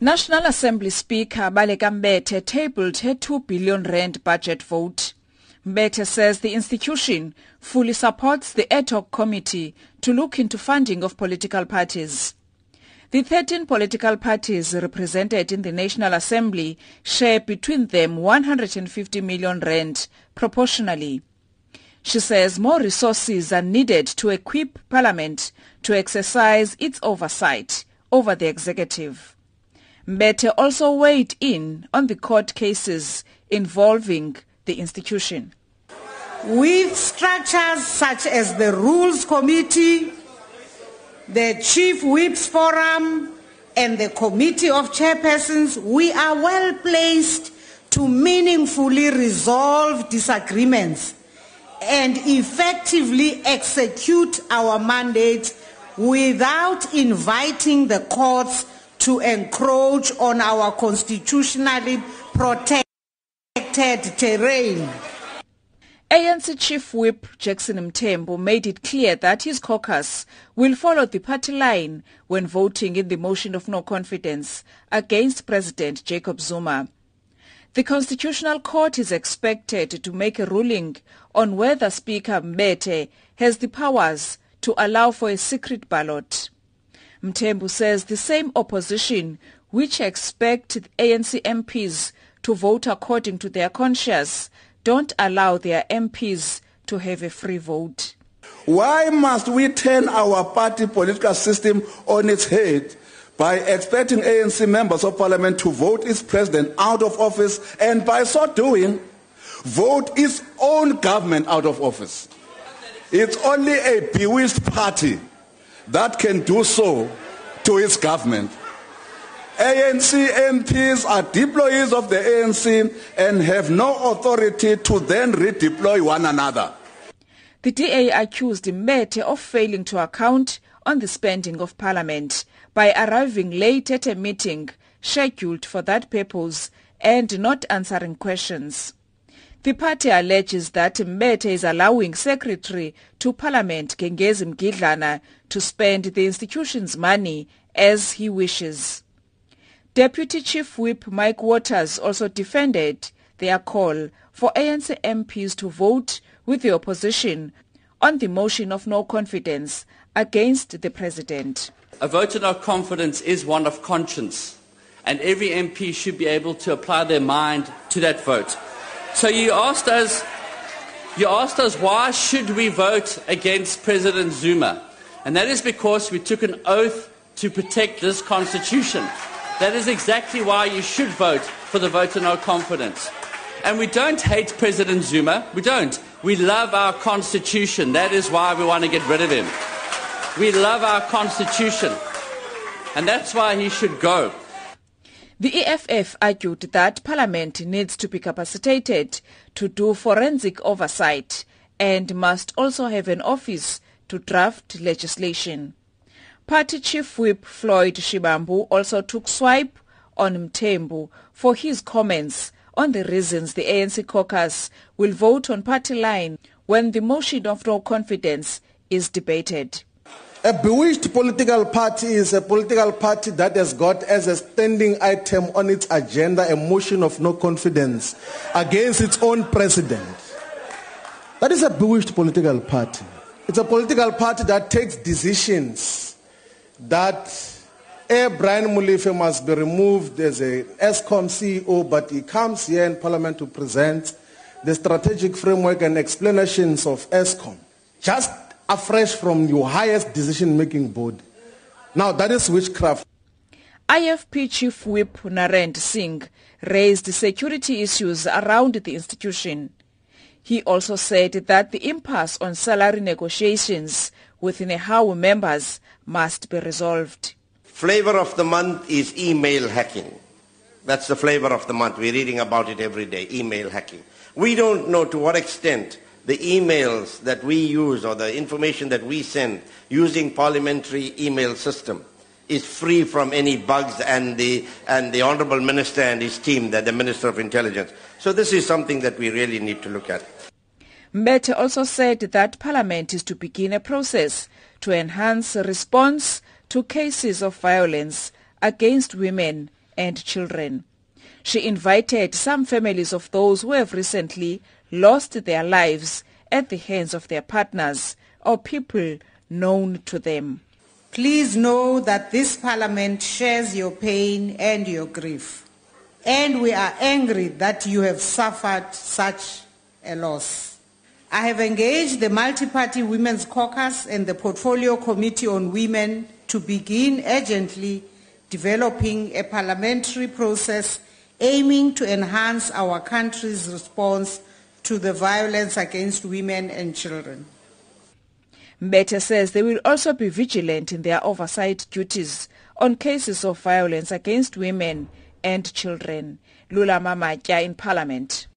National Assembly Speaker Baleka Mbete tabled her 2 billion rand budget vote. Mbete says the institution fully supports the ad hoc committee to look into funding of political parties. The 13 political parties represented in the National Assembly share between them 150 million rand proportionally. She says more resources are needed to equip Parliament to exercise its oversight over the executive. Mbete also weighed in on the court cases involving the institution. With structures such as the Rules Committee, the Chief Whips Forum, and the Committee of Chairpersons, we are well placed to meaningfully resolve disagreements and effectively execute our mandate without inviting the courts to encroach on our constitutionally protected terrain. ANC Chief Whip Jackson Mthembu made it clear that his caucus will follow the party line when voting in the motion of no confidence against President Jacob Zuma. The Constitutional Court is expected to make a ruling on whether Speaker Mbete has the powers to allow for a secret ballot. Mthembu says the same opposition which expect ANC MPs to vote according to their conscience don't allow their MPs to have a free vote. Why must we turn our party political system on its head by expecting ANC members of parliament to vote its president out of office and by so doing vote its own government out of office? It's only a bewitched party that can do so to its government. ANC MPs are deployees of the ANC and have no authority to then redeploy one another. The DA accused Mbete of failing to account on the spending of parliament by arriving late at a meeting scheduled for that purpose and not answering questions. The party alleges that Mbete is allowing Secretary to Parliament Gengezi Mgidlana to spend the institution's money as he wishes. Deputy Chief Whip Mike Waters also defended their call for ANC MPs to vote with the opposition on the motion of no confidence against the president. A vote of no confidence is one of conscience, and every MP should be able to apply their mind to that vote. So you asked us, you asked us why should we vote against President Zuma? And that is because we took an oath to protect this constitution. That is exactly why you should vote for the vote of no confidence. And we don't hate President Zuma. We don't. We love our constitution. That is why we want to get rid of him. We love our constitution. And that's why he should go. The EFF argued that Parliament needs to be capacitated to do forensic oversight and must also have an office to draft legislation. Party Chief Whip Floyd Shivambu also took swipe on Mthembu for his comments on the reasons the ANC caucus will vote on party line when the motion of no confidence is debated. A bewitched political party is a political party that has got as a standing item on its agenda a motion of no confidence against its own president. That is a bewitched political party. It's a political party that takes decisions that A. Brian Molefe must be removed as a Eskom CEO, but he comes here in Parliament to present the strategic framework and explanations of Eskom. Just afresh from your highest decision-making body. Now, that is witchcraft. IFP Chief Whip Narend Singh raised security issues around the institution. He also said that the impasse on salary negotiations with Nehawu members must be resolved. Flavor of the month is email hacking. That's the flavor of the month. We're reading about it every day, email hacking. We don't know to what extent the emails that we use or the information that we send using parliamentary email system is free from any bugs and the, and the Honorable Minister and his team, the, the Minister of Intelligence. So this is something that we really need to look at. Mbete also said that Parliament is to begin a process to enhance response to cases of violence against women and children. She invited some families of those who have recently lost their lives at the hands of their partners or people known to them. Please know that this parliament shares your pain and your grief. And we are angry that you have suffered such a loss. I have engaged the Multi-Party Women's Caucus and the Portfolio Committee on Women to begin urgently developing a parliamentary process aiming to enhance our country's response to the violence against women and children. Mbete says they will also be vigilant in their oversight duties on cases of violence against women and children. Lulama Matya in Parliament.